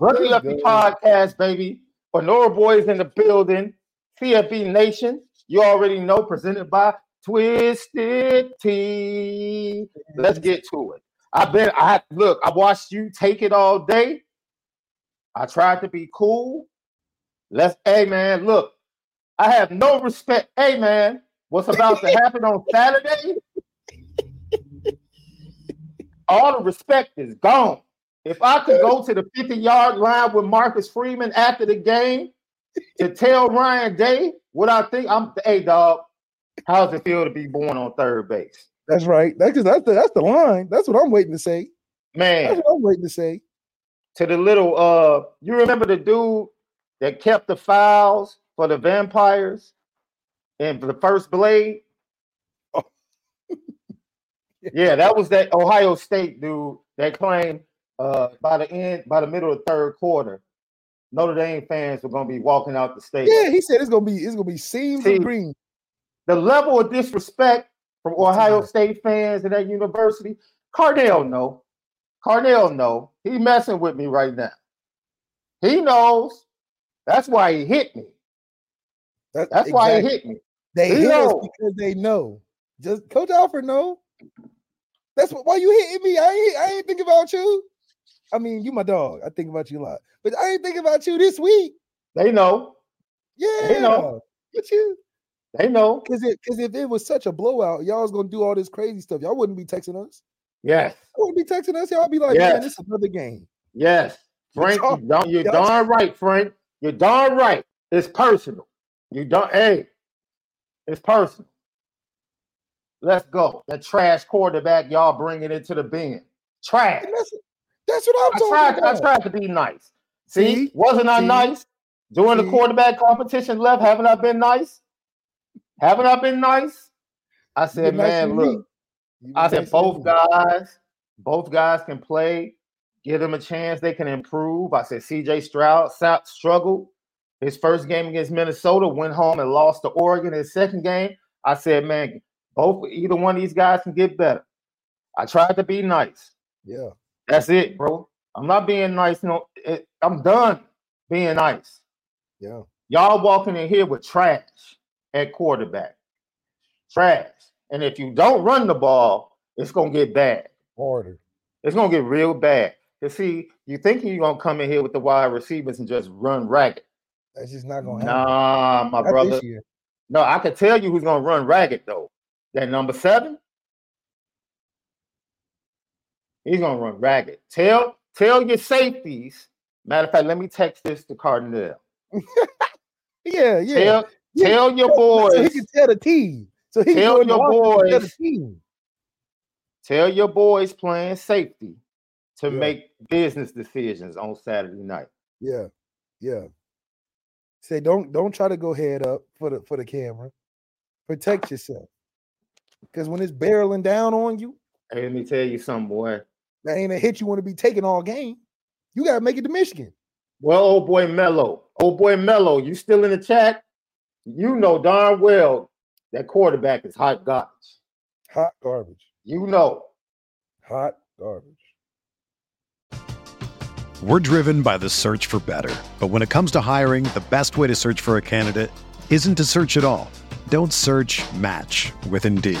Rookie Lucky Podcast, baby. Honora Boys in the building. CFB Nation. You already know, presented by Twisted Tea. Let's get to it. I've been, I look, I watched you take it all day. I tried to be cool. Let's, hey man, look, I have no respect. Hey man, what's about to happen on Saturday? All the respect is gone. If I could go to the 50 yard line with Marcus Freeman after the game to tell Ryan Day what I think, I'm, hey dog, how's it feel to be born on third base? That's right. That's that's the that's the line. That's what I'm waiting to say. Man, That's what I'm waiting to say. to the little uh you remember the dude that kept the files for the vampires and for the first blade Oh. yeah that was that ohio state dude that claimed uh by the end by the middle of the third quarter notre dame fans were going to be walking out the stadium Yeah, he said it's gonna be it's gonna be seams See, of green. the level of disrespect from Ohio State fans at that university, Cardale no, Cardale no, He messing with me right now. He knows. That's why he hit me. That- That's why he hit me. They He hit us know. because they know. Just Coach Alfred know. That's what, why you hitting me. I ain't I ain't thinking about you. I mean, you my dog. I think about you a lot, but I ain't thinking about you this week. They know. Yeah, they know. What you? They know. Because it because if it was such a blowout, y'all was gonna do all this crazy stuff. Y'all wouldn't be texting us. Yes. Y'all wouldn't be texting us. Y'all be like, Yes. man, this is another game. Yes. Frank, talk- you don't, you're darn right, Frank. You're darn right. It's personal. You don't, hey, it's personal. Let's go. That trash quarterback, y'all bringing it to the bin. Trash. And that's that's what I'm I talking tried, I tried to be nice. See, See? wasn't I See? nice during the quarterback competition left? Haven't I been nice? Haven't I been nice? I said, nice man, to look, I said both guys, both guys can play. Give them a chance; they can improve. I said C.J. Stroud struggled his first game against Minnesota, went home and lost to Oregon. His second game, I said, man, both either one of these guys can get better. I tried to be nice. Yeah. That's it, bro. I'm not being nice. No, it, I'm done being nice. Yeah. Y'all walking in here with trash at quarterback. Trash. And if you don't run the ball, it's gonna get bad. Harder. It's gonna get real bad. You see, you thinking you're gonna come in here with the wide receivers and just run ragged. That's just not gonna happen. Nah, my Not brother. No, I can tell you who's gonna run ragged though. That number seven, he's gonna run ragged. Tell tell your safeties. Matter of fact, let me text this to Cardinal. Yeah, yeah. Tell Yeah, tell your So he boys, can tell the team. So he Tell your and tell boys. team. tell your boys playing safety to Yeah. make business decisions on Saturday night. Yeah, yeah. Say don't don't try to go head up for the for the camera. Protect yourself. Because when it's barreling down on you, Hey, let me tell you something, boy. That ain't a hit you want to be taking all game. You gotta make it to Michigan. Well, old boy Mello, old boy Mello, you still in the chat? You know darn well that quarterback is hot garbage. Hot garbage. You know. Hot garbage. We're driven by the search for better. But when it comes to hiring, the best way to search for a candidate isn't to search at all. Don't search match with Indeed.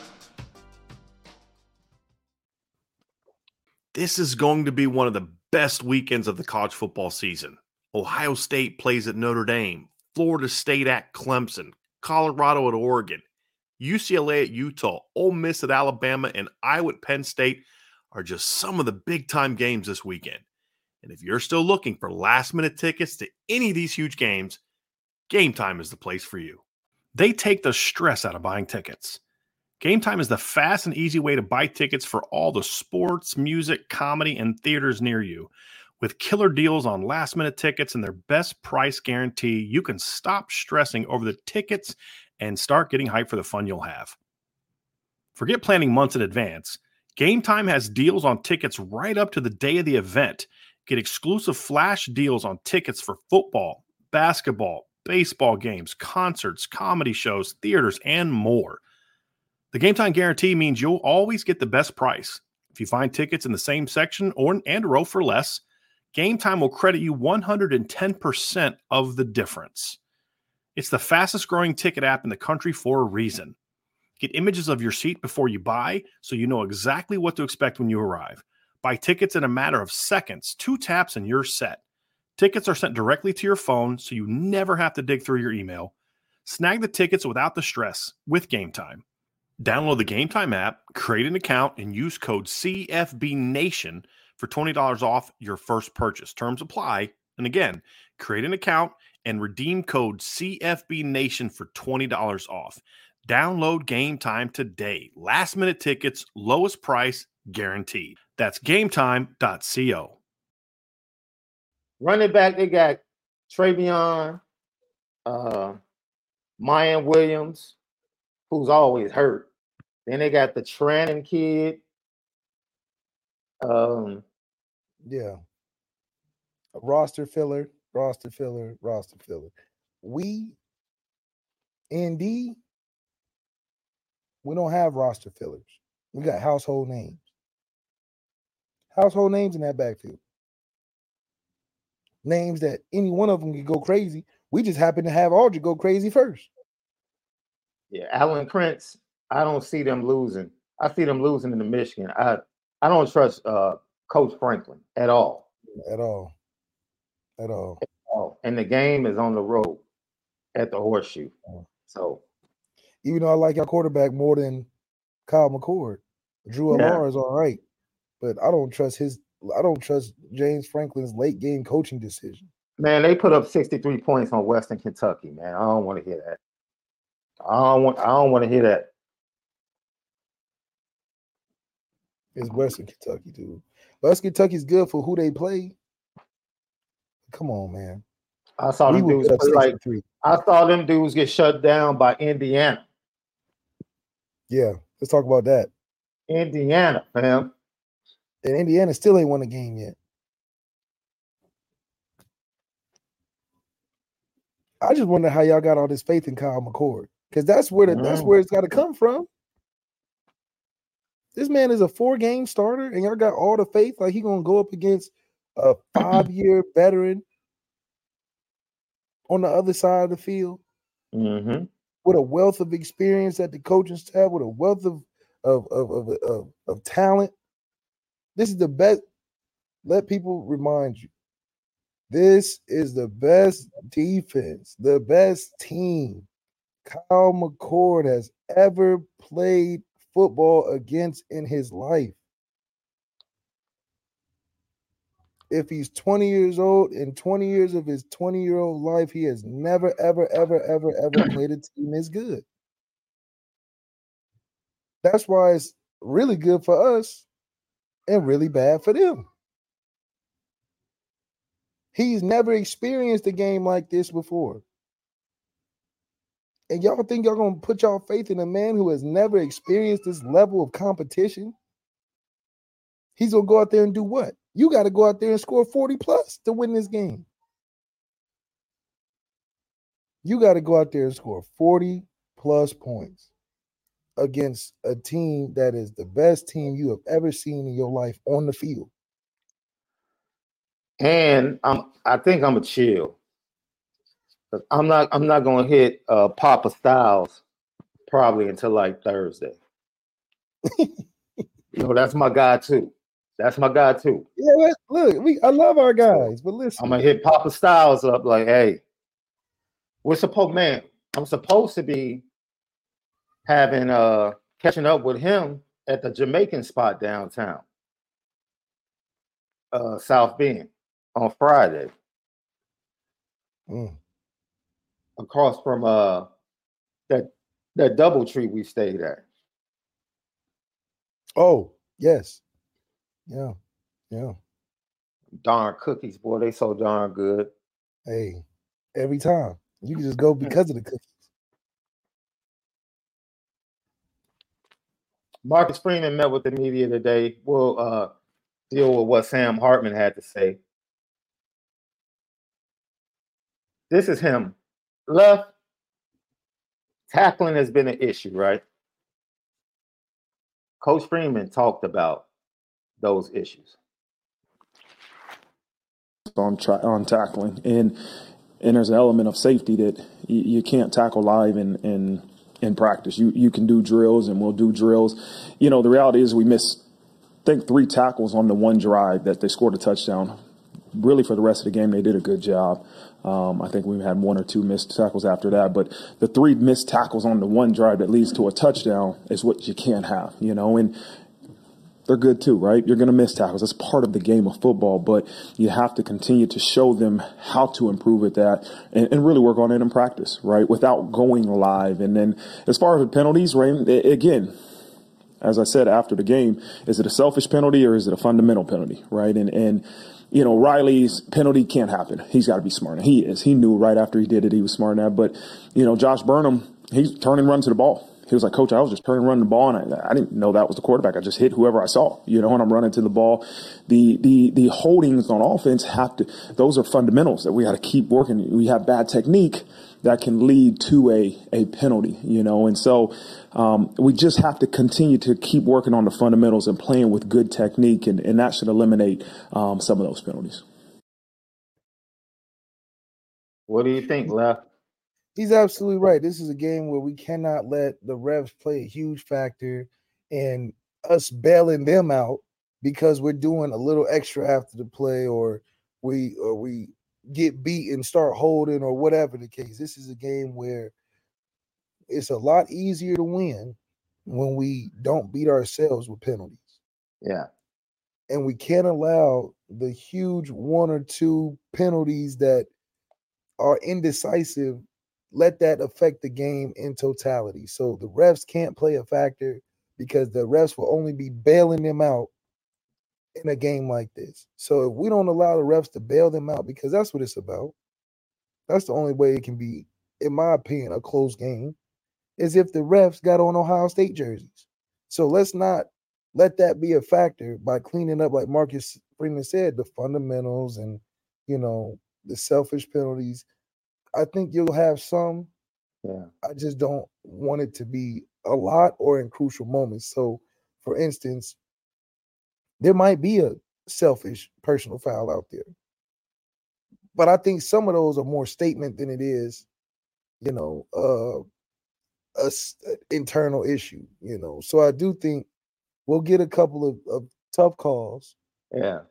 This is going to be one of the best weekends of the college football season. Ohio State plays at Notre Dame, Florida State at Clemson, Colorado at Oregon, UCLA at Utah, Ole Miss at Alabama, and Iowa at Penn State are just some of the big time games this weekend. And if you're still looking for last minute tickets to any of these huge games, Game Time is the place for you. They take the stress out of buying tickets. Game Time is the fast and easy way to buy tickets for all the sports, music, comedy, and theaters near you. With killer deals on last minute tickets and their best price guarantee, you can stop stressing over the tickets and start getting hyped for the fun you'll have. Forget planning months in advance. Game Time has deals on tickets right up to the day of the event. Get exclusive flash deals on tickets for football, basketball, baseball games, concerts, comedy shows, theaters, and more. The Game Time guarantee means you'll always get the best price. If you find tickets in the same section or and row for less, Game Time will credit you 110% of the difference. It's the fastest growing ticket app in the country for a reason. Get images of your seat before you buy so you know exactly what to expect when you arrive. Buy tickets in a matter of seconds, two taps, and you're set. Tickets are sent directly to your phone so you never have to dig through your email. Snag the tickets without the stress with Game Time. Download the Game Time app, create an account, and use code CFBNation for $20 off your first purchase. Terms apply. And again, create an account and redeem code CFBNation for $20 off. Download Game Time today. Last minute tickets, lowest price guaranteed. That's gametime.co. Running back, they got TreVeyon, uh, Miyan Williams, who's always hurt. Then they got the Trayanum kid. Um, Yeah. A roster filler, roster filler, roster filler. We, ND, we don't have roster fillers. We got household names. Household names in that backfield. Names that any one of them could go crazy. We just happen to have Audric go crazy first. yeah, Alan Prince. I don't see them losing. I see them losing in the Michigan. I I don't trust uh, Coach Franklin at all. At all. At all. Oh, and the game is on the road at the horseshoe. Oh. So Even though I like our quarterback more than Kyle McCord. Drew Yeah. Allar is all right. But I don't trust his I don't trust James Franklin's late game coaching decision. man, they put up 63 points on Western Kentucky, man. I don't want to hear that. I don't want I don't want to hear that. It's Western Kentucky, dude. Western Kentucky's good for who they play. Come on, man. I saw them dudes like 63. I saw them dudes get shut down by Indiana. Yeah, let's talk about that. Indiana, fam. And Indiana still ain't won a game yet. I just wonder how y'all got all this faith in Kyle McCord. Because that's where the, that's Mm. where it's got to come from. This man is a four-game starter, and y'all got all the faith like he gonna go up against a five-year veteran on the other side of the field hmm with a wealth of experience at the coaching staff, with a wealth of of of of, of, of talent. This is the best. Let people remind you. This is the best defense, the best team Kyle McCord has ever played football against in his life. If he's 20 years old, in 20 years of his 20 year old life, he has never, ever, ever, ever, ever played a team as good. That's why it's really good for us and really bad for them. He's never experienced a game like this before. And y'all think y'all gonna put y'all faith in a man who has never experienced this level of competition? He's gonna go out there and do what? You got to go out there and score 40 plus to win this game. You got to go out there and score 40 plus points against a team that is the best team you have ever seen in your life on the field. And I'm I think I'm a chill. I'm not I'm not gonna hit uh Papa Styles probably until like Thursday. you know, that's my guy too. That's my guy too. Yeah, look, we I love our guys, but listen. I'm gonna hit Papa Styles up like, hey, we're supposed, man. I'm supposed to be having uh catching up with him at the Jamaican spot downtown, uh South Bend on Friday. Mm. Across from uh that that double tree we stayed at. Oh, yes. Yeah. Yeah. Darn cookies, boy, they so darn good. Hey, every time. You can just go because of the cookies. Marcus Freeman met with the media today. We'll uh, deal with what Sam Hartman had to say. This is him. Left tackling has been an issue, right? Coach Freeman talked about those issues on on tackling and and there's an element of safety that you, you can't tackle live in in in practice. You you can do drills and we'll do drills. You know the reality is we missed I think three tackles on the one drive that they scored a touchdown. Really, for the rest of the game, they did a good job. Um, I think we had one or two missed tackles after that, but the three missed tackles on the one drive that leads to a touchdown is what you can't have, you know. And they're good too, right? You're going to miss tackles. That's part of the game of football, but you have to continue to show them how to improve at that and, and really work on it in practice, right? Without going live. And then as far as the penalties, right? Again, as I said after the game, is it a selfish penalty or is it a fundamental penalty, right? And, and, you know, Riley's penalty can't happen. He's got to be smart. And he is. He knew right after he did it, he was smart enough. But, you know, Josh Burnham, he's turning run to the ball he was like, Coach, I was just turning, running the ball, and I, I, didn't know that was the quarterback. I just hit whoever I saw, you know, and I'm running to the ball. The the the holdings on offense have to; those are fundamentals that we got to keep working. We have bad technique that can lead to a a penalty, you know, and so um, we just have to continue to keep working on the fundamentals and playing with good technique, and, and that should eliminate um, some of those penalties. What do you think, Left? He's absolutely right. This is a game where we cannot let the refs play a huge factor in us bailing them out because we're doing a little extra after the play or we or we get beat and start holding or whatever the case. This is a game where it's a lot easier to win when we don't beat ourselves with penalties. Yeah. And we can't allow the huge one or two penalties that are indecisive let that affect the game in totality. So the refs can't play a factor because the refs will only be bailing them out in a game like this. So if we don't allow the refs to bail them out, because that's what it's about, that's the only way it can be, in my opinion, a close game, is if the refs got on Ohio State jerseys. So let's not let that be a factor by cleaning up, like Marcus Freeman said, the fundamentals and you know the selfish penalties I think you'll have some. Yeah. I just don't want it to be a lot or in crucial moments. So, for instance, there might be a selfish personal foul out there. But I think some of those are more statement than it is, you know, uh a, a internal issue, you know. So I do think we'll get a couple of, of tough calls. Yeah.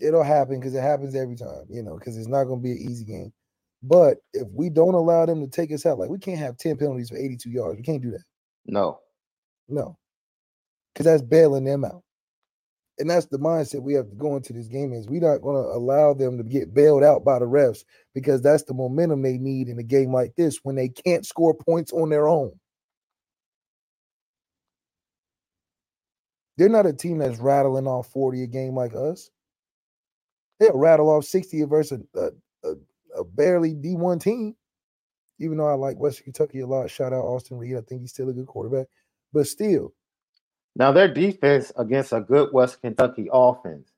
It'll happen because it happens every time, you know, because it's not going to be an easy game. But if we don't allow them to take us out, like we can't have 10 penalties for 82 yards. We can't do that. No. No. Because that's bailing them out. And that's the mindset we have to go into this game is we're not going to allow them to get bailed out by the refs because that's the momentum they need in a game like this when they can't score points on their own. They're not a team that's rattling off 40 a game like us. They'll rattle off 60 versus a, a, a barely D1 team. Even though I like Western Kentucky a lot, shout out Austin Reed. I think he's still a good quarterback. But still, Now their defense against a good West Kentucky offense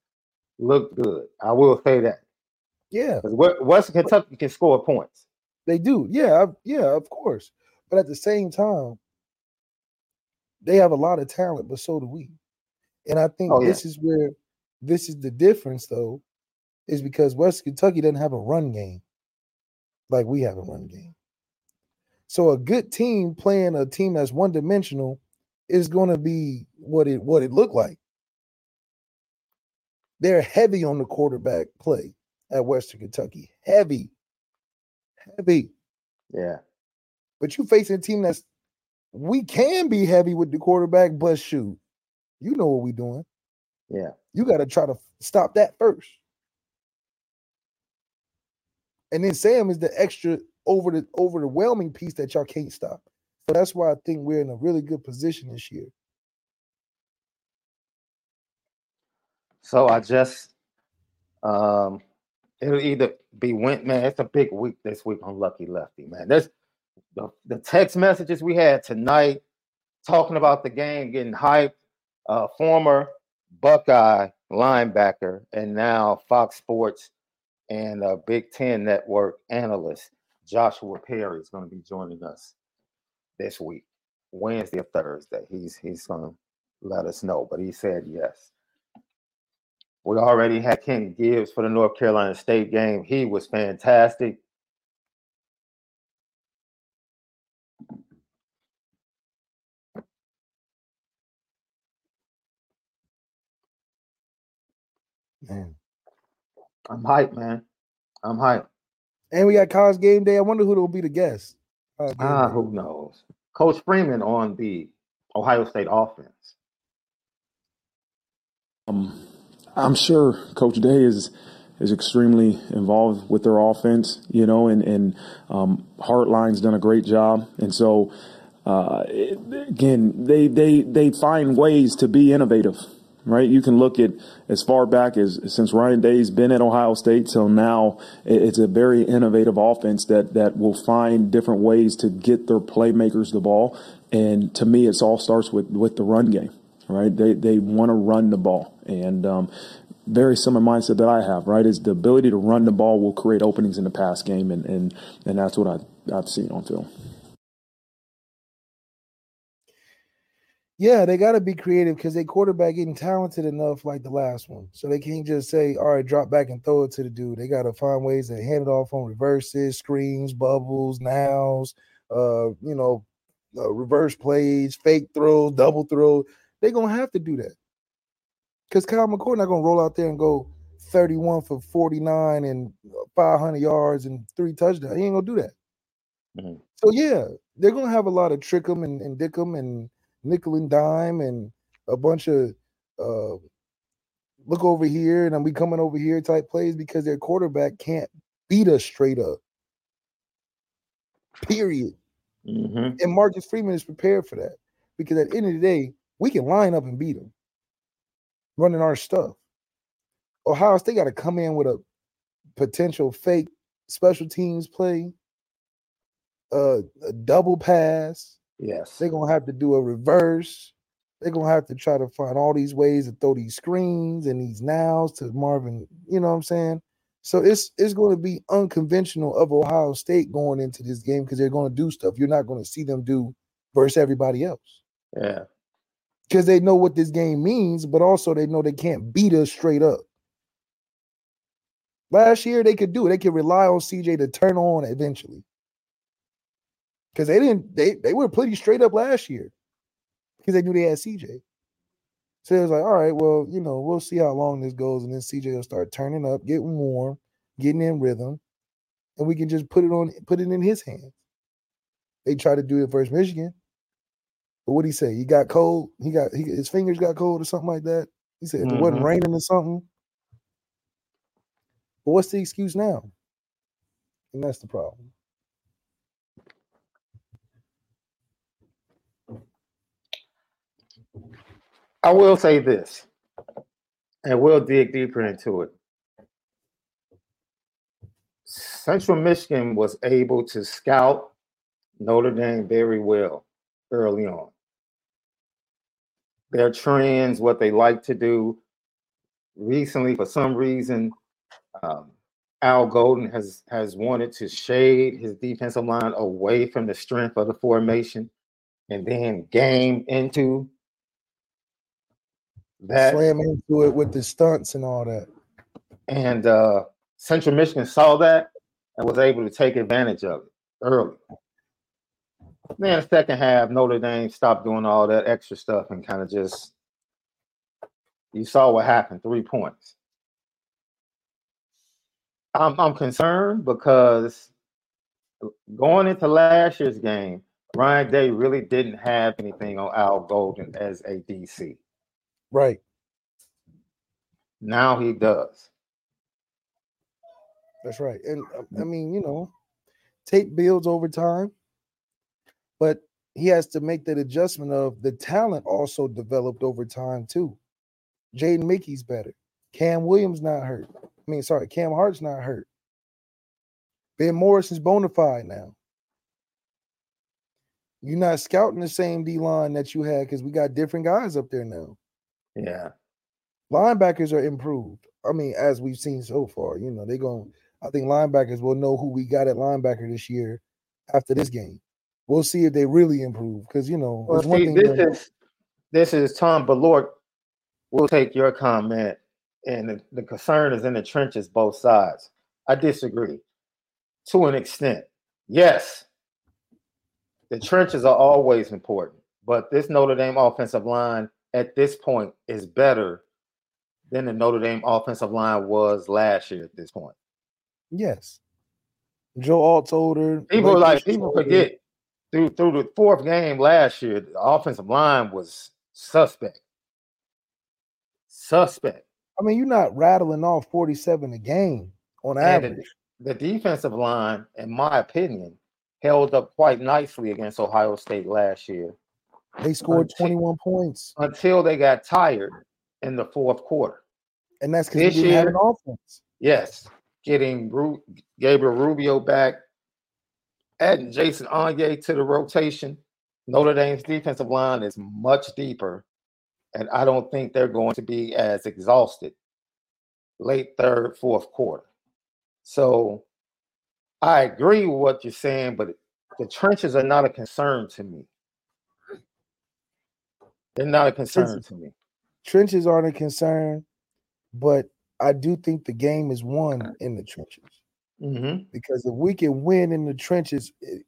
looked good. I will say that yeah, West Kentucky can score points. they do. Yeah, I, yeah, of course. But at the same time, they have a lot of talent, but so do we. And I think Oh, yeah. this is where this is the difference, though, is because West Kentucky doesn't have a run game like we have a run game. So a good team playing a team that's one dimensional is going to be what it what it looked like. They're heavy on the quarterback play at Western Kentucky. Heavy. Heavy. Yeah. But you facing a team that's we can be heavy with the quarterback, but shoot, you know what we're doing. Yeah. You got to try to stop that first. And then Sam is the extra over the overwhelming piece that y'all can't stop. So that's why I think we're in a really good position this year. So I just um it'll either be went man. It's a big week this week on Lucky Lefty, man. There's the, the text messages we had tonight talking about the game, getting hyped. Uh former Buckeye linebacker and now Fox Sports and Big Ten Network analyst Joshua Perry is going to be joining us this week, Wednesday or Thursday. He's he's to let us know, but he said yes. We already had Ken Gibbs for the North Carolina State game. He was fantastic. Man. I'm hyped, man. I'm hyped. And we got college game day. I wonder who will be the guest. College Ah, day. who knows? Coach Freeman on the Ohio State offense. Um, I'm sure Coach Day is is extremely involved with their offense, you know, and and um, Hartline's done a great job, and so uh, it- again, they they they find ways to be innovative, right? You can look at as far back as since Ryan Day's been at Ohio State till now, it's a very innovative offense that that will find different ways to get their playmakers the ball, and to me, it's all starts with with the run game right? They they want to run the ball, and um, very similar mindset that I have, right? Is the ability to run the ball will create openings in the pass game, and and and that's what I I've seen on film. Yeah, they got to be creative because they quarterback getting talented enough like the last one. So they can't just say, all right, drop back and throw it to the dude. They got to find ways to hand it off on reverses, screens, bubbles, nows, uh, you know, uh, reverse plays, fake throws, double throws. They're going to have to do that. Because Kyle McCord not going to roll out there and go 31 for 49 and 500 yards and three touchdowns. He ain't going to do that. Mhm. So, yeah, they're going to have a lot of trick 'em and, and dick 'em and nickel and dime and a bunch of uh, look over here and I'm we coming over here type plays because their quarterback can't beat us straight up. Period. Mm-hmm. And Marcus Freeman is prepared for that because at the end of the day, we can line up and beat them running our stuff. Ohio State got to come in with a potential fake special teams play, uh, a double pass. Yes. They're gonna have to do a reverse. They're gonna have to try to find all these ways to throw these screens and these nows to Marvin. You know what I'm saying? So it's it's going to be unconventional of Ohio State going into this game because they're going to do stuff you're not going to see them do versus everybody else Yeah. because they know what this game means, but also they know they can't beat us straight up. Last year they could do it. They could rely on CJ to turn on eventually. Because they didn't, they they were pretty straight up last year because they knew they had CJ. So it was like, all right, well, you know, we'll see how long this goes, and then CJ will start turning up, getting warm, getting in rhythm, and we can just put it on, put it in his hands. They tried to do it first Michigan, but what did he say? He got cold. He got he, his fingers got cold or something like that. He said it wasn't Mhm. raining or something. But what's the excuse now? And that's the problem. I will say this, and we'll dig deeper into it. Central Michigan was able to scout Notre Dame very well early on. Their trends, what they like to do. Recently, for some reason, um, Al Golden has has wanted to shade his defensive line away from the strength of the formation, and then game into that. Slam into it with the stunts and all that. And uh, Central Michigan saw that and was able to take advantage of it early. Then the second half, Notre Dame stopped doing all that extra stuff and kind of just you saw what happened, three points. I'm I'm concerned because going into last year's game, Ryan Day really didn't have anything on Al Golden as a DC. Right. Now he does. That's right. And I mean, you know, tape builds over time, but he has to make that adjustment of the talent also developed over time too. Jaden Mickey's better. Cam Williams not hurt. I mean, sorry, Cam Hart's not hurt. Ben Morrison's bona fide now. You're not scouting the same D line that you had because we got different guys up there now. Yeah. Linebackers are improved. I mean, as we've seen so far, you know, they're going. I think linebackers will know who we got at linebacker this year after this game. We'll see if they really improve because you know Well, see, this is this is Tom Balort. We'll take your comment, and the, the concern is in the trenches, both sides. I disagree to an extent. Yes, the trenches are always important, but this Notre Dame offensive line at this point is better than the Notre Dame offensive line was last year at this point. yes, Joe Alt's older. People like people forget through through the fourth game last year, the offensive line was suspect. Suspect. I mean, you're not rattling off 47 a game on And the- average. The defensive line, in my opinion, held up quite nicely against Ohio State last year They scored until- 21 points, until they got tired in the fourth quarter. and that's because This didn't have an offense. Yes, getting Ru- Gabriel Rubio back, adding Jason Onye to the rotation. Notre Dame's defensive line is much deeper, and I don't think they're going to be as exhausted late third, fourth quarter. So I agree with what you're saying, but the trenches are not a concern to me. They're not a concern to me. Trenches aren't a concern, but I do think the game is won in the trenches. Mhm. because if we can win in the trenches, it,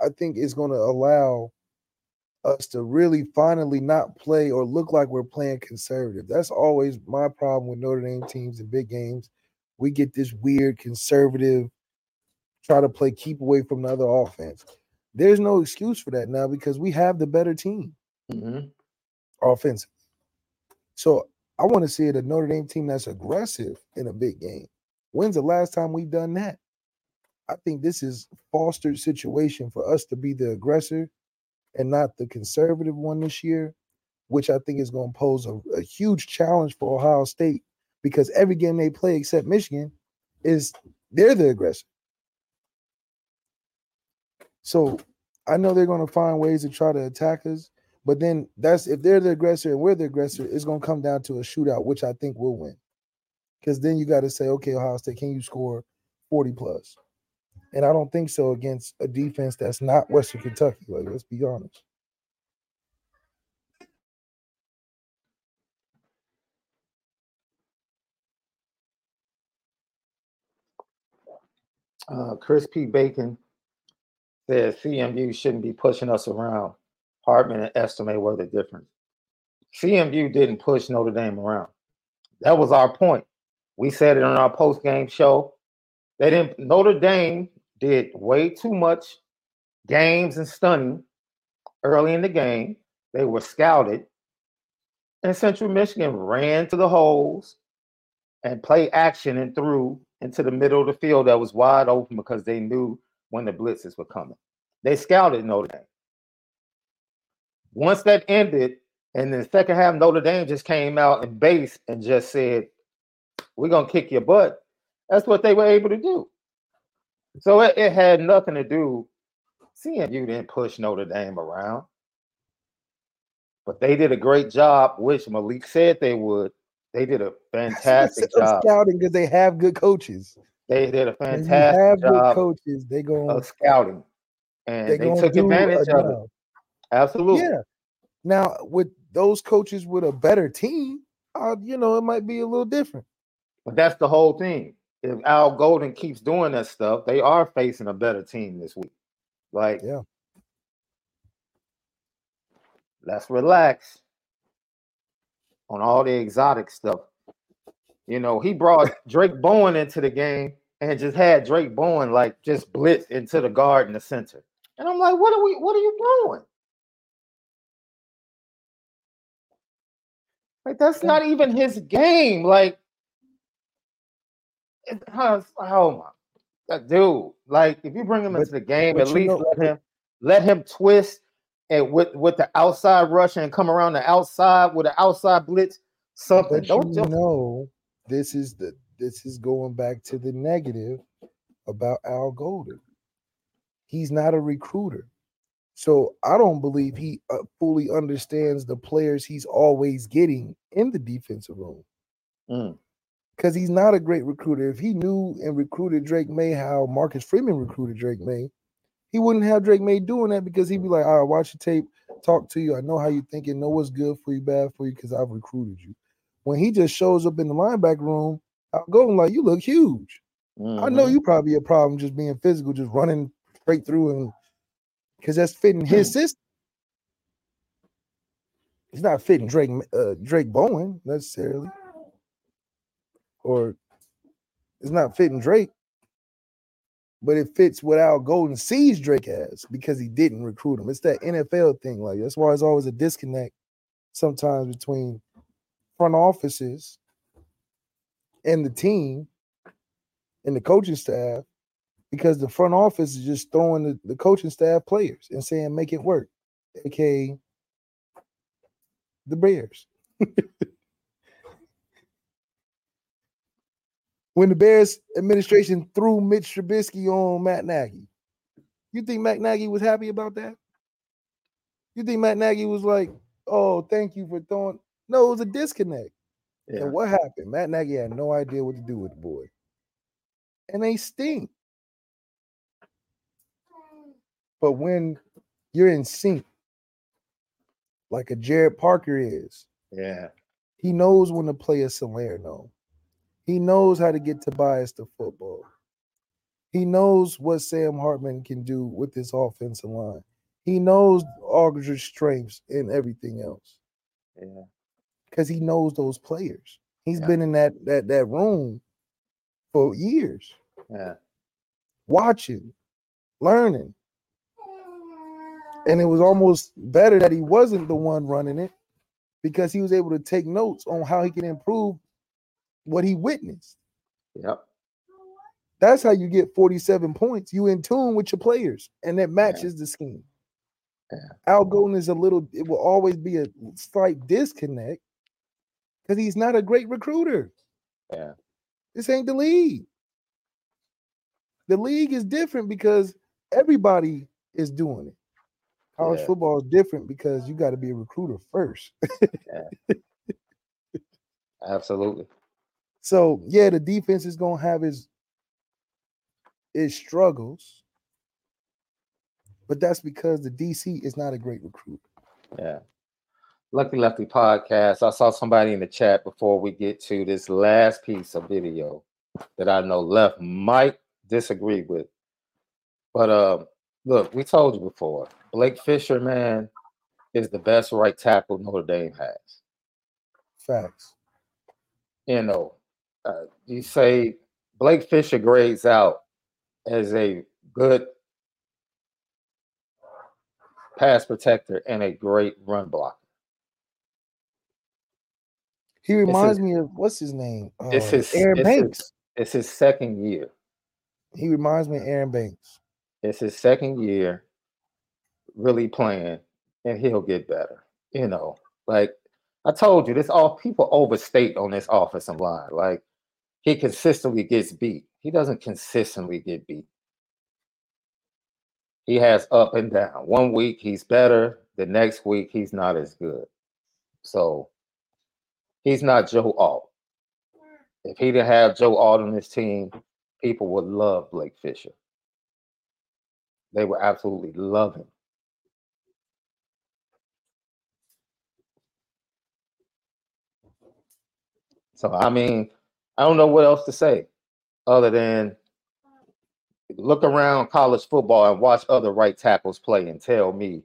I think it's going to allow us to really finally not play or look like we're playing conservative. That's always my problem with Notre Dame teams in big games. We get this weird conservative, try to play keep away from the other offense. There's no excuse for that now because we have the better team Mhm. Offensive. So I want to see a Notre Dame team that's aggressive in a big game. When's the last time we've done that? I think this is fostered situation for us to be the aggressor and not the conservative one this year, which I think is going to pose a, a huge challenge for Ohio State because every game they play except Michigan is they're the aggressor. So I know they're going to find ways to try to attack us, but then that's if they're the aggressor and we're the aggressor, it's to come down to a shootout, which I think we'll win. Because then you got to say, okay, Ohio State, can you score 40 plus? And I don't think so against a defense that's not Western Kentucky. Like, let's be honest. Uh, Chris P. Bacon says CMU shouldn't be pushing us around. Hartman and Estime were the difference. CMU didn't push Notre Dame around. That was our point. We said it on our post game show. They didn't. Notre Dame did way too much games and stunning early in the game. They were scouted, and Central Michigan ran to the holes and play action and threw into the middle of the field that was wide open because they knew when the blitzes were coming. They scouted Notre Dame. Once that ended, and the second half, Notre Dame just came out and base and just said, We're gonna kick your butt. That's what they were able to do. So it, it had nothing to do. CMU didn't push Notre Dame around. But they did a great job, which Malik said they would. They did a fantastic job. Scouting because they have good coaches. They did a fantastic job coaches, they go of scouting. And they they, took advantage of it. Absolutely. Yeah. Now with those coaches with a better team, uh, you know, it might be a little different. But that's the whole thing. If Al Golden keeps doing that stuff, they are facing a better team this week. Like, Yeah. let's relax on all the exotic stuff. You know, he brought Drayk Bowen into the game and just had Drayk Bowen like just blitz into the guard in the center. And I'm like, what are we what are you doing? Like that's not even his game. Like it, oh my that dude. Like if you bring him But- into the game, at least know- let him let him twist and with with the outside rush and come around the outside with the outside blitz. Something. But Don't you just know, this is the this is going back to the negative about Al Golden. He's not a recruiter. So I don't believe he uh, fully understands the players he's always getting in the defensive room. Mm. Because he's not a great recruiter. If he knew and recruited Drake May how Marcus Freeman recruited Drake May, he wouldn't have Drake May doing that because he'd be like, all right, watch your tape, talk to you. I know how you're thinking, know what's good for you, bad for you, because I've recruited you. When he just shows up in the linebacker room, I'll go like, you look huge. I know Mhm. you probably a problem just being physical, just running straight through and because that's fitting his system. It's not fitting Drayk uh, Drayk Bowen necessarily, or it's not fitting Drayk, but it fits what Al Golden sees Drayk as because he didn't recruit him. It's that NFL thing, like that's why there's always a disconnect sometimes between front offices and the team and the coaching staff because the front office is just throwing the, the coaching staff players and saying make it work, aka the Bears. when the Bears administration threw Mitch Trubisky on Matt Nagy, you think Matt Nagy was happy about that? You think Matt Nagy was like, "Oh, thank you for throwing"? No, it was a disconnect. Yeah. And what happened? Matt Nagy had no idea what to do with the boy. And they stink. But when you're in sync, like a Gerad Parker is, Yeah. he knows when to play a Salerno. He knows how to get Tobias to football. He knows what Sam Hartman can do with his offensive line. He knows Aldridge's strengths and everything else Yeah. because he knows those players. He's Yeah. been in that that that room for years, Yeah. watching, learning. And it was almost better that he wasn't the one running it because he was able to take notes on how he can improve what he witnessed. Yep. That's how you get 47 points. You in tune with your players, and that matches the scheme. Yeah. Al Golden is a little, it will always be a slight disconnect because he's not a great recruiter. Yeah. This ain't the league. The league is different because everybody is doing it. College Yeah. football is different because you got to be a recruiter first. Absolutely. So yeah, the defense is gonna have its its struggles, but that's because the DC is not a great recruiter. Yeah. Lucky Lefty podcast. I saw somebody in the chat before we get to this last piece of video that I know Left might disagree with. But uh, look, we told you before, Blake Fisher, man, is the best right tackle Notre Dame has. Facts. You know, uh, you say Blake Fisher grades out as a good pass protector and a great run blocker. He reminds me of what's his name? Uh, It's his Aaron it's Banks. His, it's his second year. He reminds me of Aaron Banks. It's his second year really playing, and he'll get better. You know, like I told you, this all people overstate on this offensive line. Like he consistently gets beat. He doesn't consistently get beat. He has up and down. One week he's better, the next week he's not as good. So he's not Joe Alt. If he didn't have Joe Alt on his team, people would love Blake Fisher. They would absolutely love him. So I mean, I don't know what else to say other than look around college football and watch other right tackles play and tell me,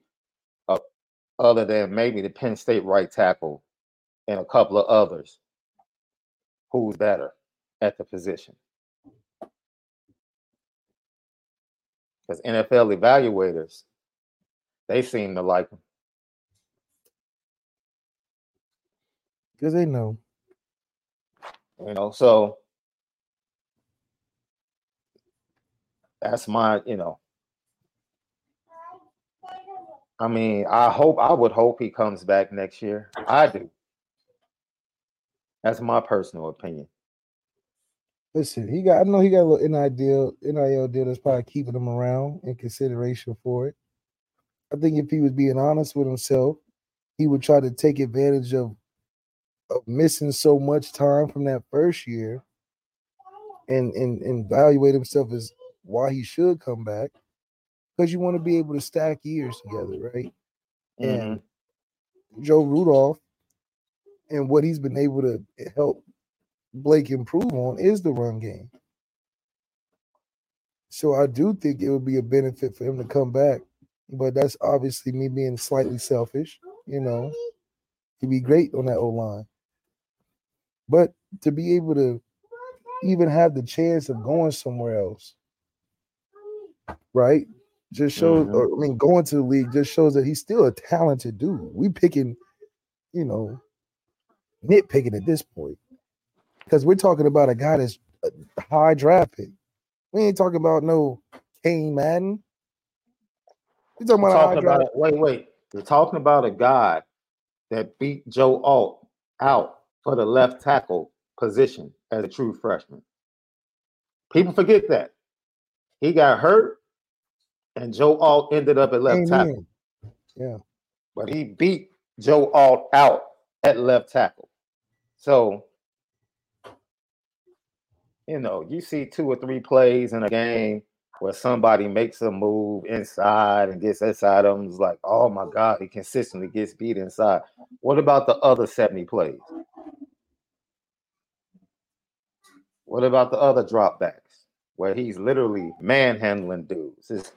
uh, other than maybe the Penn State right tackle and a couple of others, who's better at the position. Because NFL evaluators, they seem to like him. Because they know. You know, so that's my, you know. I mean, I hope I would hope he comes back next year. I do. That's my personal opinion. Listen, he got I know he got a little NIL, NIL deal that's probably keeping him around in consideration for it. I think if he was being honest with himself, he would try to take advantage of of missing so much time from that first year and and, and evaluate himself as why he should come back. Because you want to be able to stack years together, right? Mm-hmm. And Joe Rudolph and what he's been able to eh, help Blake improve on is the run game. So I do think it would be a benefit for him to come back. But that's obviously me being slightly selfish, you know. He'd be great on that O line. But to be able to even have the chance of going somewhere else, right? Just shows, Mhm. or, I mean, going to the league just shows that he's still a talented dude. We picking, you know, nitpicking at this point because we're talking about a guy that's uh, high draft pick. We ain't talking about no Kane Madden. We talking about talking about wait, wait. You're talking about a guy that beat Joe Alt out for the left tackle position as a true freshman. People forget that. He got hurt and Joe Alt ended up at left Came tackle. Yeah. But he beat Joe Alt out at left tackle. So, you know, you see two or three plays in a game where somebody makes a move inside and gets inside of them. It's like, oh my God, he consistently gets beat inside. What about the other 70 plays? What about the other dropbacks where he's literally manhandling dudes? It's,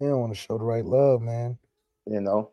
He don't want to show the right love, man. you know,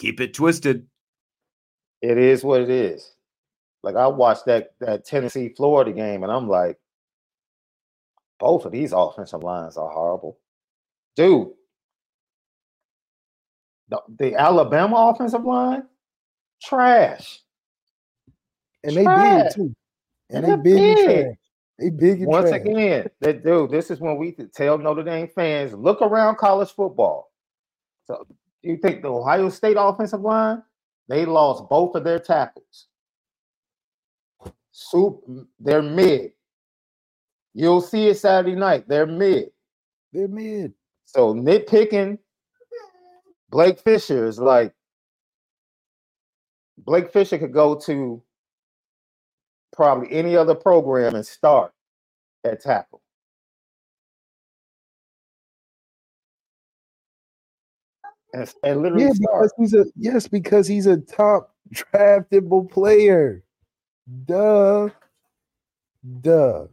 Keep it twisted. it is what it is. Like I watched that that Tennessee Florida game, and I'm like, both of these offensive lines are horrible, dude. The, the Alabama offensive line, trash. And they Trash. big too. And, And they big and big. trash. They big and Once trash. again, that dude, this is when we tell Notre Dame fans look around college football. So you think the Ohio State offensive line, they lost both of their tackles. Soup, they're mid. You'll see it Saturday night. They're mid. They're mid. So nitpicking Blake Fisher is like Blake Fisher could go to probably any other program and start at tackle. And, and literally Yeah, start. because he's a yes, because he's a top draftable player. Duh. Duh.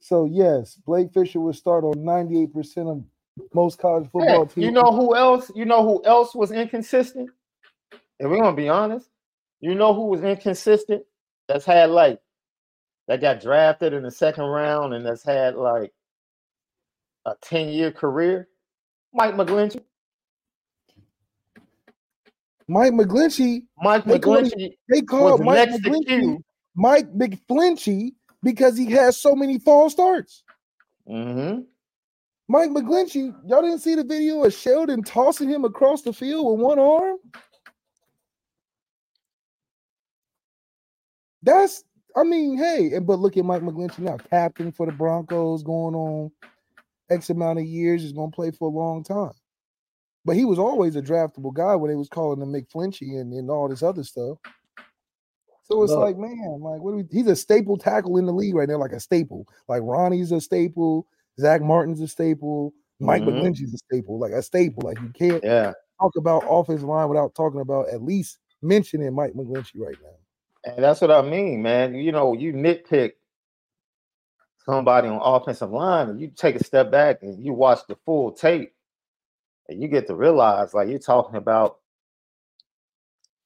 So yes, Blake Fisher would start on 98% of most college Hey, football teams. you know who else? You know who else was inconsistent? And we're gonna be honest. You know who was inconsistent? That's had like that got drafted in the second round and that's had like a 10-year career. Mike McGlinchey. Mike McGlinchey, Mike McGlinchey they call Mike McGlinchey Mike McFlinchy because he has so many false starts. Mm-hmm. Mike McGlinchey, y'all didn't see the video of Sheldon tossing him across the field with one arm? That's, I mean, hey, but look at Mike McGlinchey now, captain for the Broncos, going on X amount of years, is going to play for a long time. But he was always a draftable guy when they was calling him McFlinchy and, and all this other stuff. So it's Look. like, man, like what do we, he's a staple tackle in the league right now, like a staple. Like Ronnie's a staple, Zack Martin's a staple, Mike Mhm. McGlinchey's a staple, like a staple. Like you can't Yeah. talk about offensive line without talking about at least mentioning Mike McGlinchey right now. And that's what I mean, man. You know, you nitpick somebody on offensive line, and you take a step back and you watch the full tape, and you get to realize, like you're talking about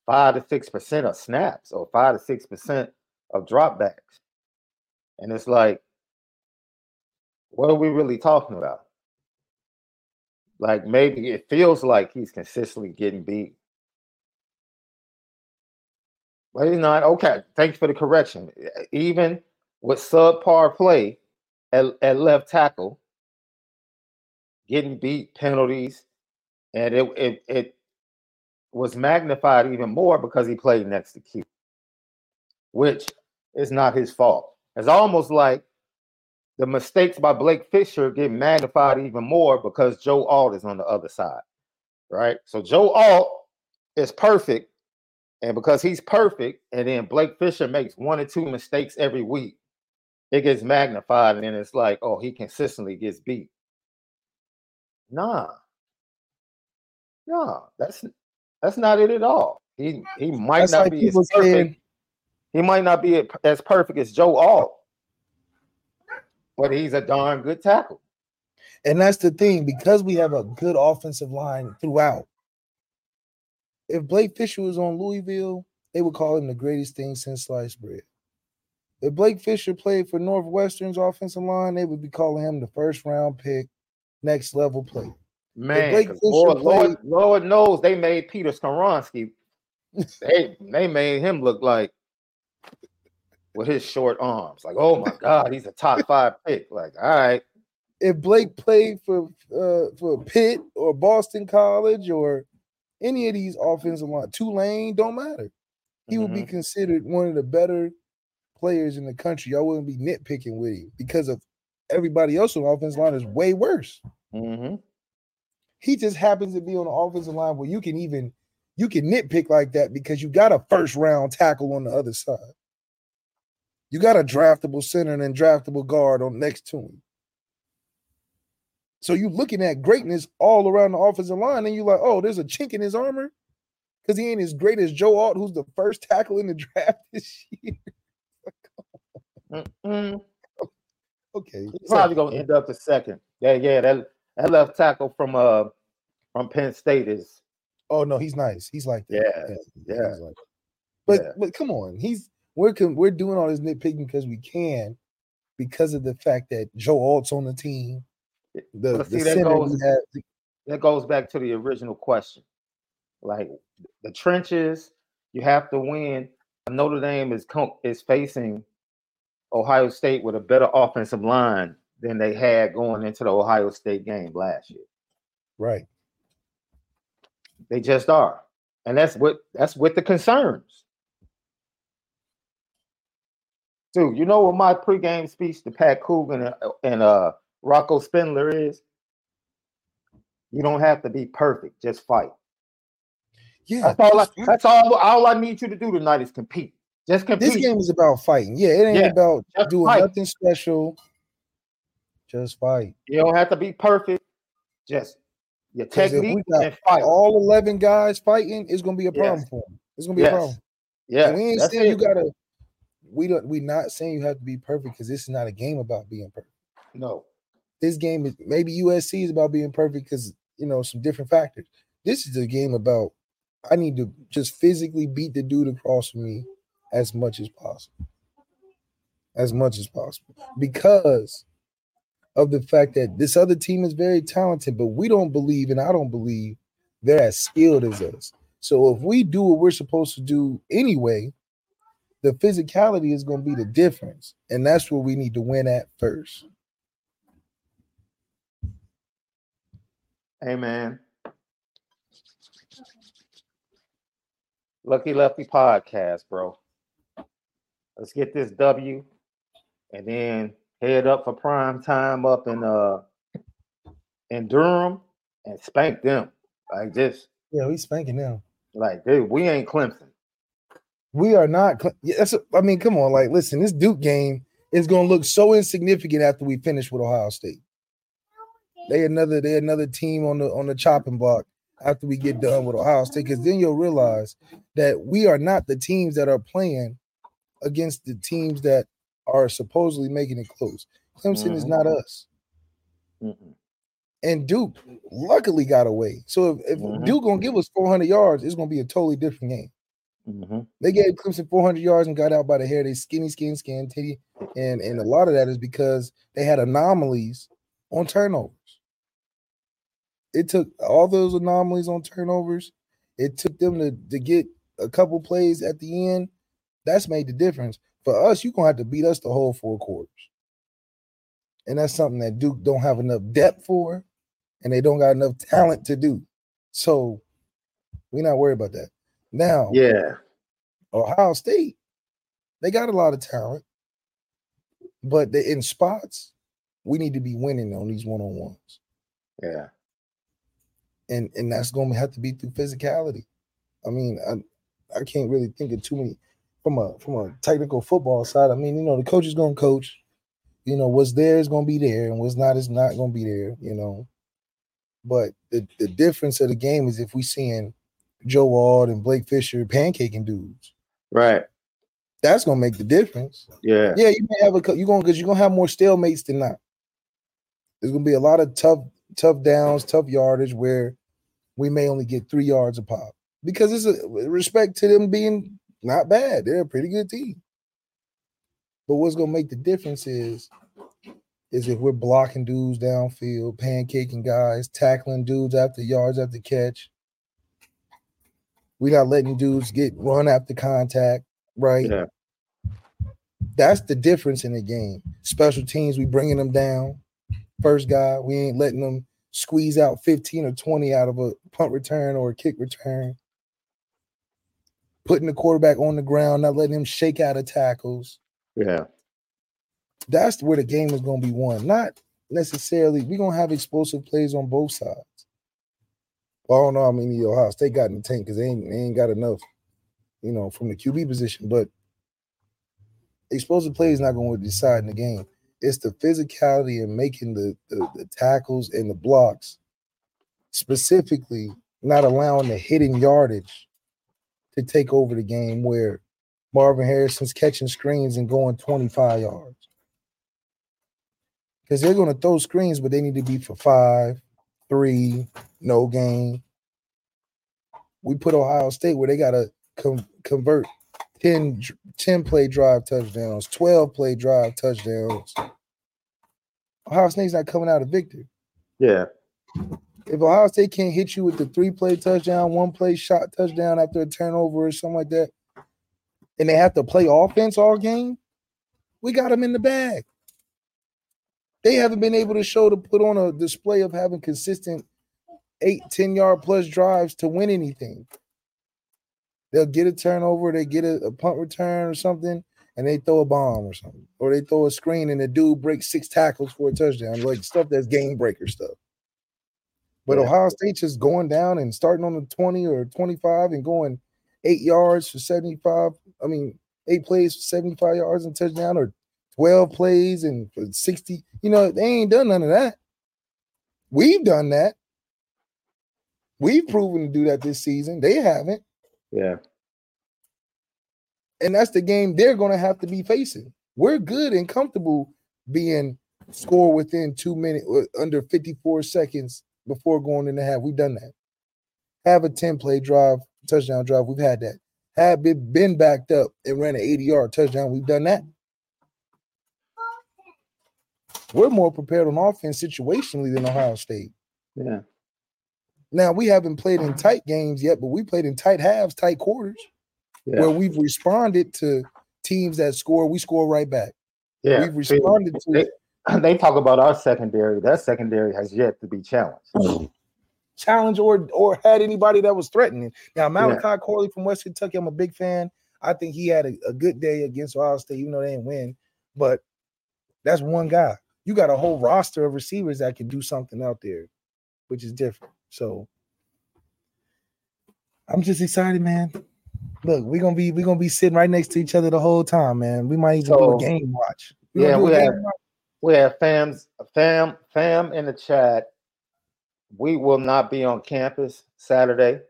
five to six percent of snaps or five to six percent of dropbacks. And it's like, what are we really talking about? Like maybe it feels like he's consistently getting beat. But he's not. Okay, thanks for the correction. Even with subpar play at, at left tackle, getting beat, penalties, and it, it it was magnified even more because he played next to Q, which is not his fault. It's almost like the mistakes by Blake Fisher get magnified even more because Joe Alt is on the other side, right? So Joe Alt is perfect, and because he's perfect, and then Blake Fisher makes one or two mistakes every week, it gets magnified, and then it's like, oh, he consistently gets beat. Nah, nah, that's that's not it at all. He he might That's not like be as perfect. saying, He might not be as perfect as Joe Alt, but he's a darn good tackle. and that's the thing, because we have a good offensive line throughout. If Blake Fisher was on Louisville, they would call him the greatest thing since sliced bread. If Blake Fisher played for Northwestern's offensive line, they would be calling him the first round pick, next level player. Man, Blake 'cause Fisher Lord, Lord, played- Lord knows they made Peter Skoronski. they they made him look like with his short arms. Like, oh my God, he's a top five pick. Like, all right, if Blake played for uh, for Pitt or Boston College or any of these offensive line, Tulane, don't matter. He would be Mhm. considered one of the better players in the country. I wouldn't be nitpicking with him because of everybody else on the offensive line is way worse. hmm He just happens to be on the offensive line where you can even you can nitpick like that because you got a first round tackle on the other side. You got a draftable center and then draftable guard on next to him. So you're looking at greatness all around the offensive line, and you're like, oh, there's a chink in his armor because he ain't as great as Joe Alt, who's the first tackle in the draft this year. Okay, He's probably gonna end up the second. Yeah, yeah. That that left tackle from uh from Penn State is Oh no, he's nice. He's like that. Yeah, yeah. like- But Yeah. but come on, he's we're we're doing all this nitpicking because we can, because of the fact that Joe Alt's on the team. The, the see, that goes- have, that goes back to the original question. Like the trenches, you have to win. Notre Dame is is facing Ohio State with a better offensive line than they had going into the Ohio State game last year. Right. They just are. And that's what that's with the concerns. Dude, you know what my pregame speech to Pat Coogan and, and uh Rocco Spindler is? You don't have to be perfect, just fight. Yeah. That's all I, that's all all I need you to do tonight is compete. Just compete. this game is about fighting. Yeah, it ain't Yeah, about doing fight. nothing special. Just fight. You don't have to be perfect. Just your 'Cause if we and fight. All eleven guys fighting is gonna be a Yes. problem for them. It's gonna be a problem. Yeah. And we ain't that's saying you gotta. We don't. We not saying you have to be perfect because this is not a game about being perfect. No. This game is maybe USC is about being perfect because you know some different factors. This is a game about I need to just physically beat the dude across from me as much as possible, as much as possible, because of the fact that this other team is very talented, but we don't believe, and I don't believe they're as skilled as us. So if we do what we're supposed to do anyway, the physicality is going to be the difference, and that's where we need to win at first. Amen. Lucky Lefty podcast, bro. Let's get this W and then head up for prime time up in uh in Durham and spank them. Like this. Yeah, we spanking them. Like, dude, we ain't Clemson. We are not. Cle- that's. a- I mean, come on. Like, listen, this Duke game is going to look so insignificant after we finish with Ohio State. They another. They another team on the on the chopping block after we get done with Ohio State. Because then you'll realize that we are not the teams that are playing against the teams that are supposedly making it close. Clemson is Mhm. not us. Mm-mm. And Duke luckily got away. So if, if Mhm. Duke gonna give us 400 yards, it's gonna be a totally different game. Mhm. They gave Clemson 400 yards and got out by the hair. They skinny, skin, skin, titty, and and a lot of that is because they had anomalies on turnovers. It took all those anomalies on turnovers. It took them to to get a couple plays at the end. That's made the difference. For us, you're gonna have to beat us the whole four quarters, and that's something that Duke don't have enough depth for, and they don't got enough talent to do. So we're not worried about that. Now, Yeah. Ohio State, they got a lot of talent, but they, in spots, we need to be winning on these one on ones, Yeah. and and that's going to have to be through physicality. I mean, I I can't really think of too many from a from a technical football side. I mean, you know, the coach is going to coach. You know, what's there is going to be there, and what's not is not going to be there. You know, but the the difference of the game is if we seeing Joe Ward and Blake Fisher pancaking dudes. Right. That's gonna make the difference. Yeah. Yeah, you may have a you're gonna because you're gonna have more stalemates than not. There's gonna be a lot of tough, tough downs, tough yardage where we may only get three yards a pop because it's a respect to them being not bad. They're a pretty good team. But what's gonna make the difference is is if we're blocking dudes downfield, pancaking guys, tackling dudes after yards after catch. We're not letting dudes get run after contact, right? Yeah. That's the difference in the game. Special teams, we bringing them down. First guy, we ain't letting them squeeze out 15 or 20 out of a punt return or a kick return. Putting the quarterback on the ground, not letting him shake out of tackles. Yeah. That's where the game is going to be won. Not necessarily, we're going to have explosive plays on both sides. Well, I don't know how many Ohio State got in the tank because they ain't, they ain't got enough, you know, from the QB position. But explosive play is not going to decide in the game. It's the physicality and making the, the, the tackles and the blocks, specifically not allowing the hitting yardage to take over the game where Marvin Harrison's catching screens and going 25 yards. Because they're going to throw screens, but they need to be for five, three, no gain. We put Ohio State where they got to com- convert 10, 10 play drive touchdowns, 12 play drive touchdowns. Ohio State's not coming out a victor. Yeah. If Ohio State can't hit you with the three play touchdown, one play shot touchdown after a turnover or something like that, and they have to play offense all game, we got them in the bag. They haven't been able to show to put on a display of having consistent eight, 10 yard plus drives to win anything. They'll get a turnover, they get a, a punt return or something, and they throw a bomb or something, or they throw a screen and the dude breaks six tackles for a touchdown, like stuff that's game breaker stuff. But Yeah. Ohio State just going down and starting on the 20 or 25 and going eight yards for 75. I mean, eight plays for 75 yards and touchdown, or 12 plays and for 60. You know, they ain't done none of that. We've done that. We've proven to do that this season. They haven't. Yeah. And that's the game they're going to have to be facing. We're good and comfortable being score within two minutes, uh, under 54 seconds before going in the half. We've done that. Have a 10 play drive, touchdown drive. We've had that. Have been, been backed up and ran an 80 yard touchdown. We've done that. We're more prepared on offense situationally than Ohio State. Yeah. Now we haven't played in tight games yet, but we played in tight halves, tight quarters, Yeah. where we've responded to teams that score. We score right back. yeah. We've responded to they, they talk about our secondary. That secondary has yet to be challenged. challenge or or had anybody that was threatening. Now Malachi Corley from West Kentucky, I'm a big fan. I think he had a, a good day against Ohio State, even though they didn't win. But that's one guy. You got a whole roster of receivers that can do something out there, which is different. So I'm just excited, man. Look, we're gonna be we're gonna be sitting right next to each other the whole time, man. We might even do a game watch. We yeah, gonna do a we have- watch. We have fams, fam, fam in the chat. We will not be on campus Saturday.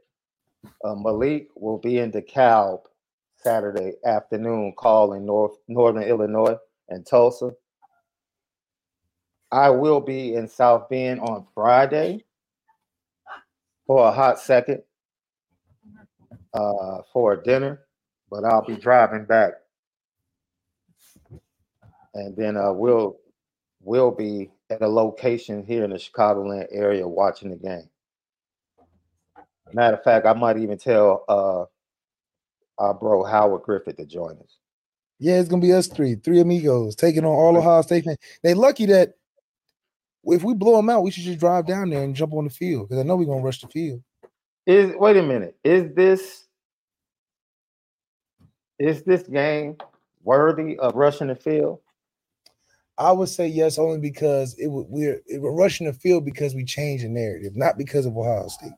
Uh, Malik will be in DeKalb Saturday afternoon, calling North Northern Illinois and Tulsa. I will be in South Bend on Friday for a hot second uh, for a dinner, but I'll be driving back, and then uh, we'll we'll be at a location here in the Chicagoland area watching the game. Matter of fact, I might even tell uh, our bro Howard Griffith to join us. Yeah, it's gonna be us three, three amigos taking on all Ohio State fans. They lucky that if we blow them out, we should just drive down there and jump on the field because I know we're gonna rush the field. Is wait a minute, is this is this game worthy of rushing the field? I would say yes, only because it would we're it, we're rushing the field because we changed the narrative, not because of Ohio State.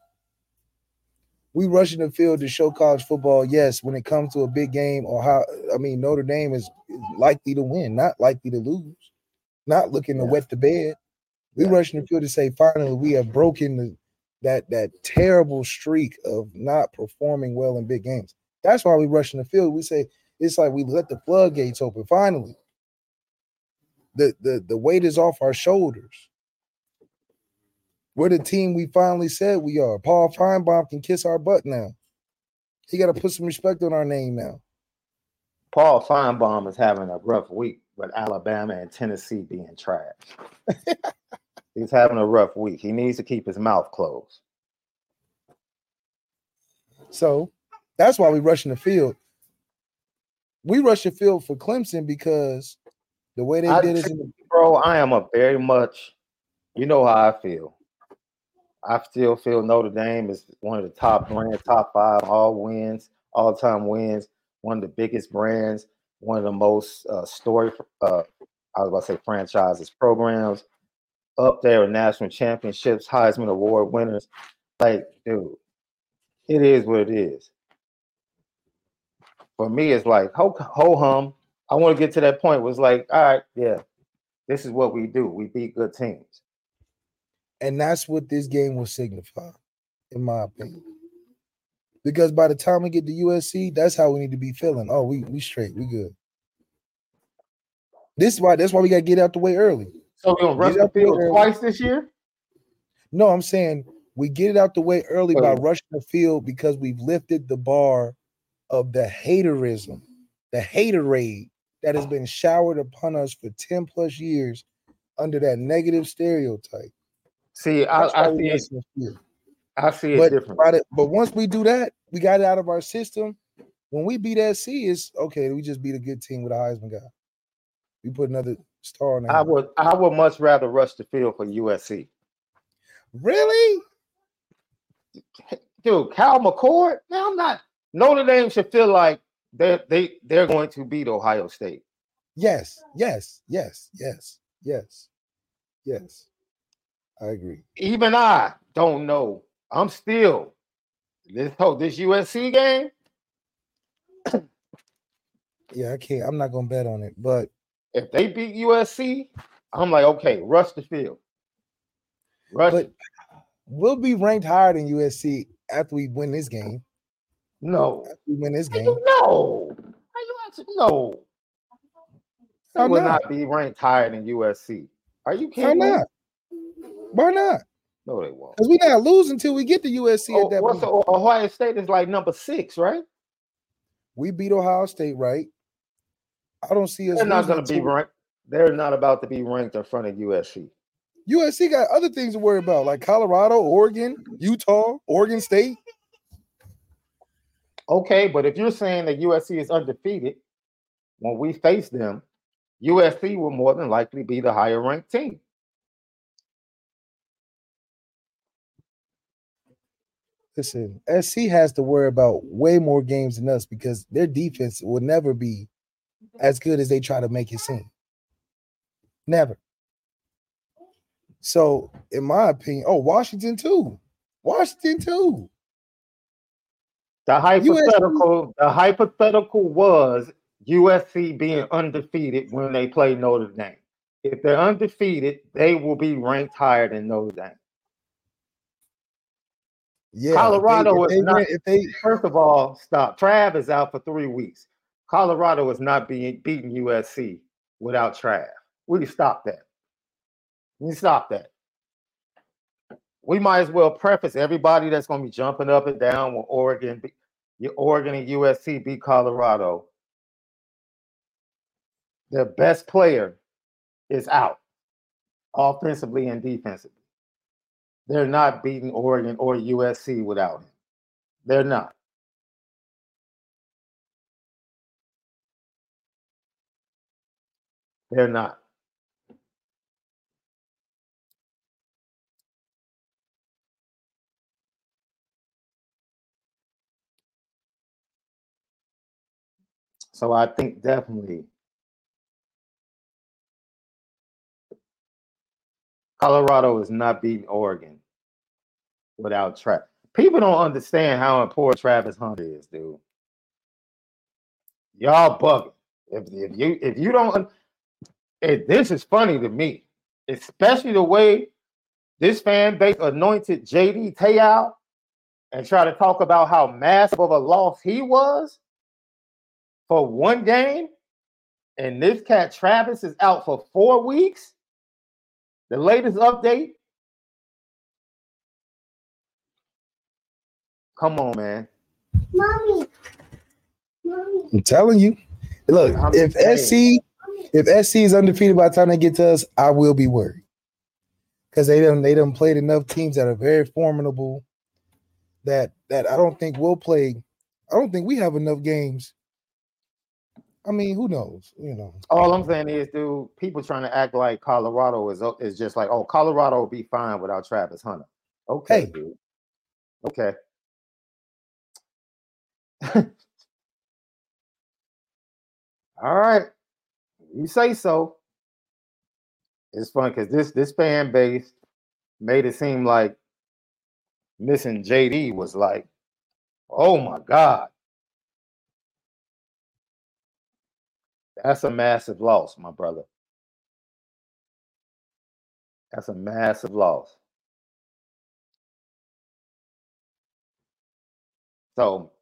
We rushing the field to show college football. Yes, when it comes to a big game, or how I mean Notre Dame is is likely to win, not likely to lose, not looking to Yeah. wet the bed. We Yeah. rushing the field to say finally we have broken the, that that terrible streak of not performing well in big games. That's why we rushing the field. We say it's like we let the floodgates open finally the the the weight is off our shoulders. We're the team we finally said we are. Paul Finebaum can kiss our butt now. He got to put some respect on our name now. Paul Finebaum is having a rough week with Alabama and Tennessee being trash. He's having a rough week. He needs to keep his mouth closed. So that's why we rushing the field. We rush the field for Clemson because the way they I did it, in Bro, I am a very much, you know how I feel. I still feel Notre Dame is one of the top brands, top five, all wins, all time wins, one of the biggest brands, one of the most uh, story, uh, I was about to say franchises, programs, up there national championships, Heisman Award winners. Like, dude, it is what it is. For me, it's like ho ho hum. I want to get to that point. Was like, all right, yeah, this is what we do. We beat good teams. and that's what this game will signify, in my opinion. Because by the time we get to USC, that's how we need to be feeling. Oh, we we straight, we good. This is why that's why we gotta get out the way early. So we're gonna rush the field there. twice this year. No, I'm saying we get it out the way early by Oh. rushing the field because we've lifted the bar of the haterism, the haterade that has been showered upon us for 10 plus years under that negative stereotype. See, I, I see it. I see it But different. but once we do that, we got it out of our system. When we beat SC, it's okay. We just beat a good team with a Heisman guy. We put another star on I would I would much rather rush the field for USC. Really? Dude, Kyle McCord? Now I'm not Notre Dame should feel like they they they're going to beat Ohio State. Yes. Yes. Yes. Yes. Yes. Yes. I agree. Even I don't know. I'm still this whole this USC game. Yeah, I can't. I'm not gonna bet on it, but If they beat USC, I'm like, okay, rush the field. Rush but we'll be ranked higher than USC after we win this game. No. We win this game. you know? How you answer? No. They will not? not be ranked higher than USC. Are you Why kidding? me? not? Why not? No, they won't. Because we're not losing until we get to USC Oh, at that what's point. the, Ohio State is like number six, right? We beat Ohio State, right? I don't see us. They're not going to be ranked. They're not about to be ranked in front of USC. USC got other things to worry about, like Colorado, Oregon, Utah, Oregon State. Okay, but if you're saying that USC is undefeated, when we face them, USC will more than likely be the higher ranked team. Listen, SC has to worry about way more games than us because their defense will never be as good as they try to make it seem. Never. So, in my opinion, oh, Washington too. Washington too. The hypothetical, the hypothetical was USC being undefeated when they play Notre Dame. If they're undefeated, they will be ranked higher than Notre Dame. Yeah. if they- Colorado if is they, not- if they First of all, stop. Trav is out for three weeks. Colorado is not being beating USC without Trav. We can stop that. We can stop that. We might as well preface everybody that's going to be jumping up and down when Oregon, Oregon and USC beat Colorado. Their best player is out, offensively and defensively. They're not beating Oregon or USC without him. They're not. They're not. So I think definitely Colorado is not beating Oregon without Travis. People don't understand how important Travis Hunter is, dude. Y'all bugging. If, if you if you don't, it, this is funny to me, especially the way this fan base anointed JD Teal and try to talk about how massive of a loss he was for one game, and this cat Travis is out for four weeks. The latest update. Come on, man. Mommy. Mommy. I'm telling you. Look, I'm if saying. SC if SC is undefeated by the time they get to us, I will be worried. Because they done they done played enough teams that are very formidable that that I don't think we'll play. I don't think we have enough games. I mean, who knows? You know. All I'm saying is, dude, people trying to act like Colorado is is just like, oh, Colorado will be fine without Travis Hunter. Okay, Hey. dude. Okay. All right. You say so. It's fun because this this fan base made it seem like missing JD was like, oh my God. That's a massive loss, my brother. That's a massive loss. So,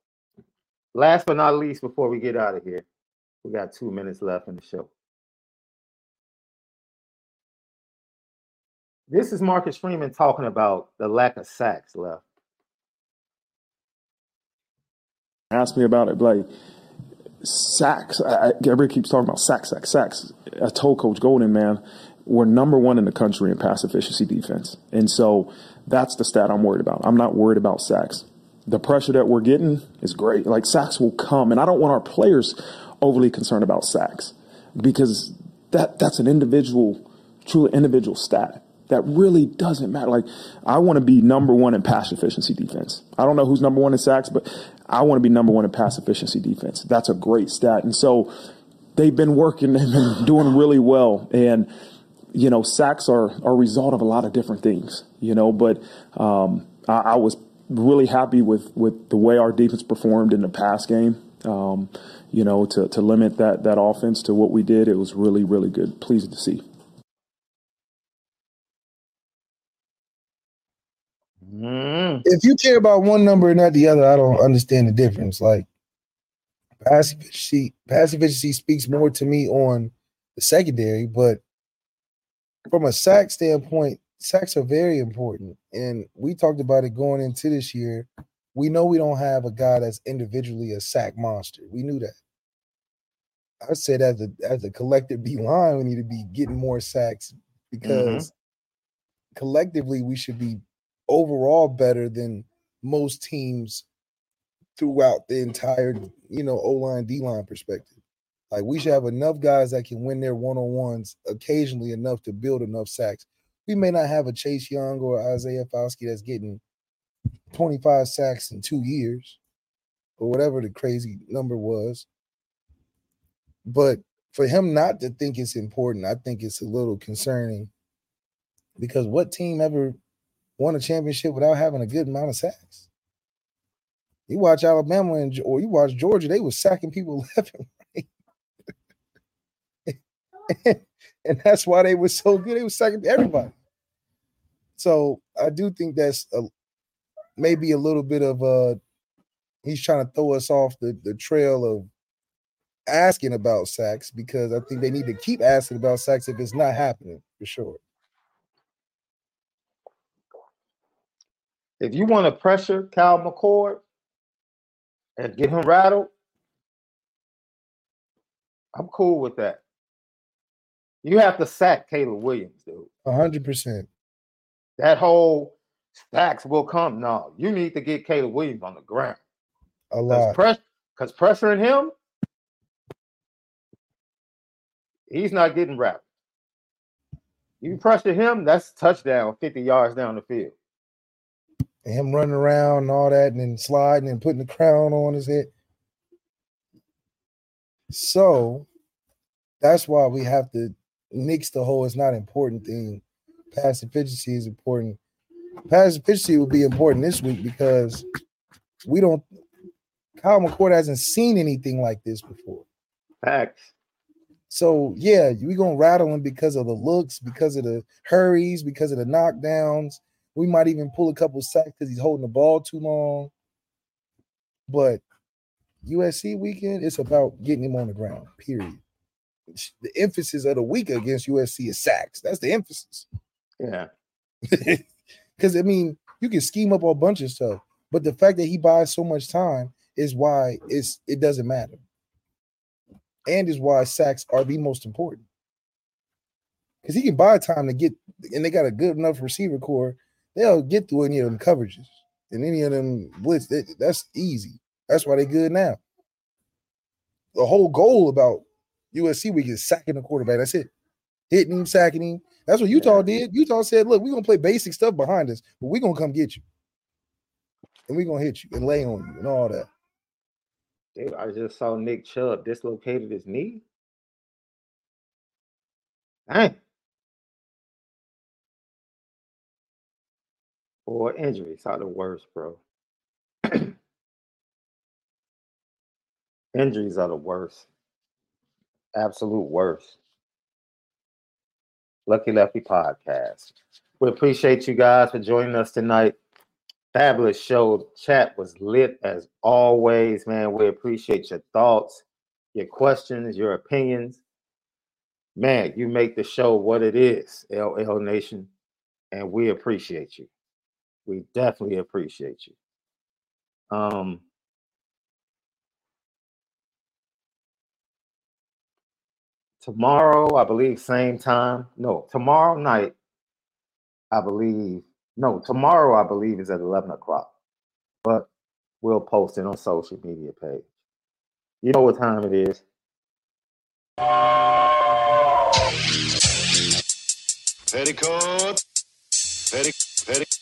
last but not least, before we get out of here, we got two minutes left in the show. This is Marcus Freeman talking about the lack of sacks left. Ask me about it, like sacks. Everybody keeps talking about sacks, sacks, sacks. I told Coach Golden, man, we're number one in the country in pass efficiency defense. And so that's the stat I'm worried about. I'm not worried about sacks. The pressure that we're getting is great. Like sacks will come, and I don't want our players overly concerned about sacks because that that's an individual, truly individual stat that really doesn't matter. Like I want to be number one in pass efficiency defense. I don't know who's number one in sacks, but I want to be number one in pass efficiency defense. That's a great stat. And so they've been working, they've been doing really well. And you know, sacks are, are a result of a lot of different things, you know, but um, I, I, was really happy with, with the way our defense performed in the pass game. Um, you know, to, to limit that, that offense to what we did, it was really, really good. Pleased to see. Mm. If you care about one number and not the other, I don't understand the difference. Like pass efficiency, pass efficiency speaks more to me on the secondary, but from a sack standpoint, sacks are very important. And we talked about it going into this year. We know we don't have a guy that's individually a sack monster. We knew that. I said as a as a collective D line, we need to be getting more sacks because mm-hmm. collectively we should be overall better than most teams throughout the entire, you know, O line, D line perspective. Like we should have enough guys that can win their one on ones occasionally enough to build enough sacks. We may not have a Chase Young or Isaiah Foskey that's getting 25 sacks in two years or whatever the crazy number was. But for him not to think it's important, I think it's a little concerning because what team ever won a championship without having a good amount of sacks. You watch Alabama and or you watch Georgia, they were sacking people left and right. and that's why they were so good. They were sacking everybody. So I do think that's a, maybe a little bit of a he's trying to throw us off the, the trail of asking about sacks because I think they need to keep asking about sacks if it's not happening for sure. If you want to pressure Kyle McCord and get him rattled, I'm cool with that. You have to sack Caleb Williams, dude. hundred percent. That whole stacks will come. No, you need to get Caleb Williams on the ground. A lot. Because press, pressuring him, he's not getting rattled. You pressure him, that's touchdown 50 yards down the field and him running around and all that and then sliding and putting the crown on his head. So that's why we have to nix the whole it's not important thing. Pass efficiency is important. Pass efficiency will be important this week because we don't Kyle McCord hasn't seen anything like this before. Facts. So yeah, we gonna rattle him because of the looks, because of the hurries, because of the knockdowns, we might even pull a couple sacks because he's holding the ball too long. But USC weekend, it's about getting him on the ground, period. The emphasis of the week against USC is sacks. That's the emphasis. Yeah. Because, I mean, you can scheme up a bunch of stuff, but the fact that he buys so much time is why it's it doesn't matter. And is why sacks are the most important. Because he can buy time to get, and they got a good enough receiver corps they'll get through any of them coverages and any of them blitz. They, that's easy. That's why they good now. The whole goal about USC week is sacking the quarterback. That's it. Hitting him, sacking him. That's what Utah yeah. did. Utah said, look, we're gonna play basic stuff behind us, but we're gonna come get you. And we're gonna hit you and lay on you and all that. Dude, I just saw Nick Chubb dislocated his knee. Dang. Or injuries are the worst, bro. injuries are the worst. Absolute worst. Lucky Lefty podcast. We appreciate you guys for joining us tonight. Fabulous show. Chat was lit as always, man. We appreciate your thoughts, your questions, your opinions. Man, you make the show what it is, LL Nation, and we appreciate you. We definitely appreciate you. Um, tomorrow, I believe, same time. No, tomorrow night, I believe. No, tomorrow, I believe, is at 11 o'clock. But we'll post it on social media page. You know what time it is. Petticoat. Petti, petti,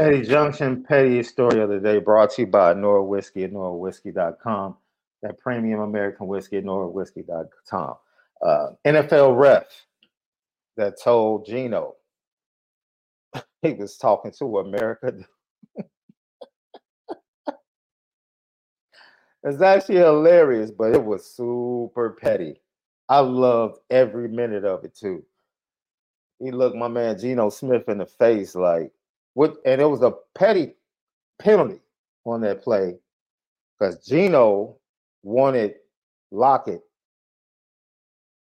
Petty Junction, Petty Story of the Day, brought to you by Nora Whiskey at NoraWhiskey.com. That premium American whiskey at NoraWhiskey.com. Uh, NFL ref that told Geno he was talking to America. it's actually hilarious, but it was super petty. I loved every minute of it too. He looked my man Geno Smith in the face like, what? And it was a petty penalty on that play because Geno wanted Lockett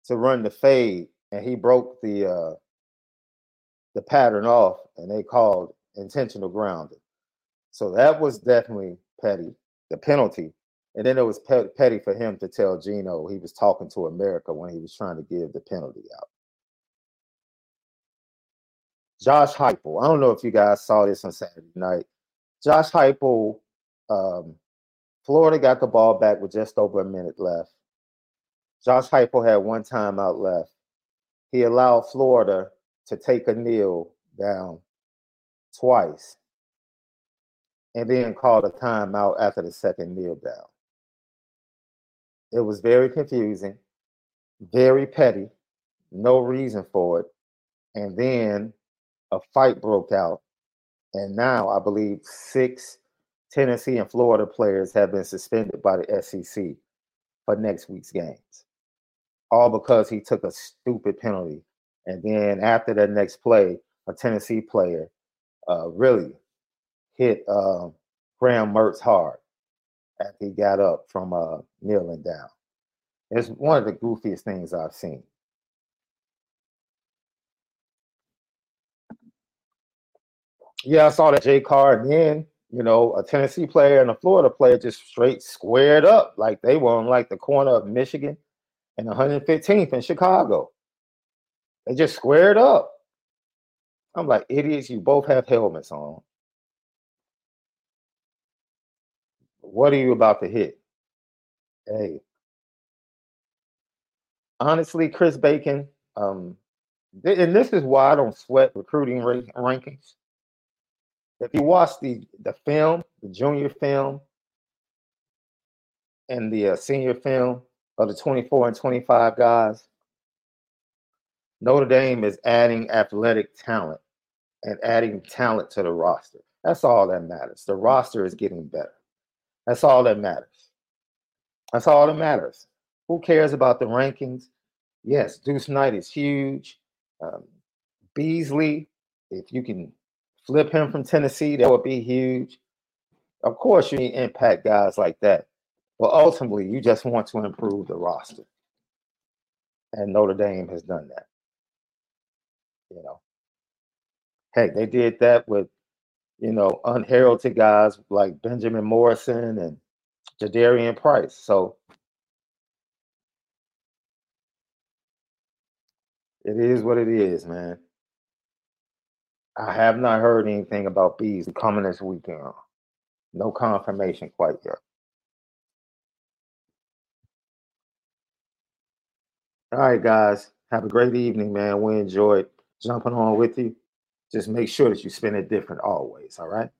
to run the fade, and he broke the uh, the pattern off, and they called intentional grounding. So that was definitely petty, the penalty. And then it was pe- petty for him to tell Geno he was talking to America when he was trying to give the penalty out. Josh Heupel. I don't know if you guys saw this on Saturday night. Josh Heupel, um, Florida got the ball back with just over a minute left. Josh Heupel had one timeout left. He allowed Florida to take a kneel down twice and then called a timeout after the second kneel down. It was very confusing, very petty, no reason for it. And then a fight broke out. And now I believe six Tennessee and Florida players have been suspended by the SEC for next week's games. All because he took a stupid penalty. And then after that next play, a Tennessee player uh, really hit uh, Graham Mertz hard after he got up from uh, kneeling down. It's one of the goofiest things I've seen. Yeah, I saw that Jay Card and then, you know, a Tennessee player and a Florida player just straight squared up like they were on like the corner of Michigan and 115th in Chicago. They just squared up. I'm like, idiots, you both have helmets on. What are you about to hit? Hey. Honestly, Chris Bacon, um, th- and this is why I don't sweat recruiting ra- rankings. If you watch the the film, the junior film, and the uh, senior film of the 24 and 25 guys, Notre Dame is adding athletic talent and adding talent to the roster. That's all that matters. The roster is getting better. That's all that matters. That's all that matters. Who cares about the rankings? Yes, Deuce Knight is huge. Um, Beasley, if you can flip him from Tennessee, that would be huge. Of course, you need impact guys like that. But ultimately, you just want to improve the roster. And Notre Dame has done that. You know, heck, they did that with, you know, unheralded guys like Benjamin Morrison and Jadarian Price. So it is what it is, man. I have not heard anything about bees coming this weekend. No confirmation quite yet. All right, guys. Have a great evening, man. We enjoyed jumping on with you. Just make sure that you spend it different always. All right.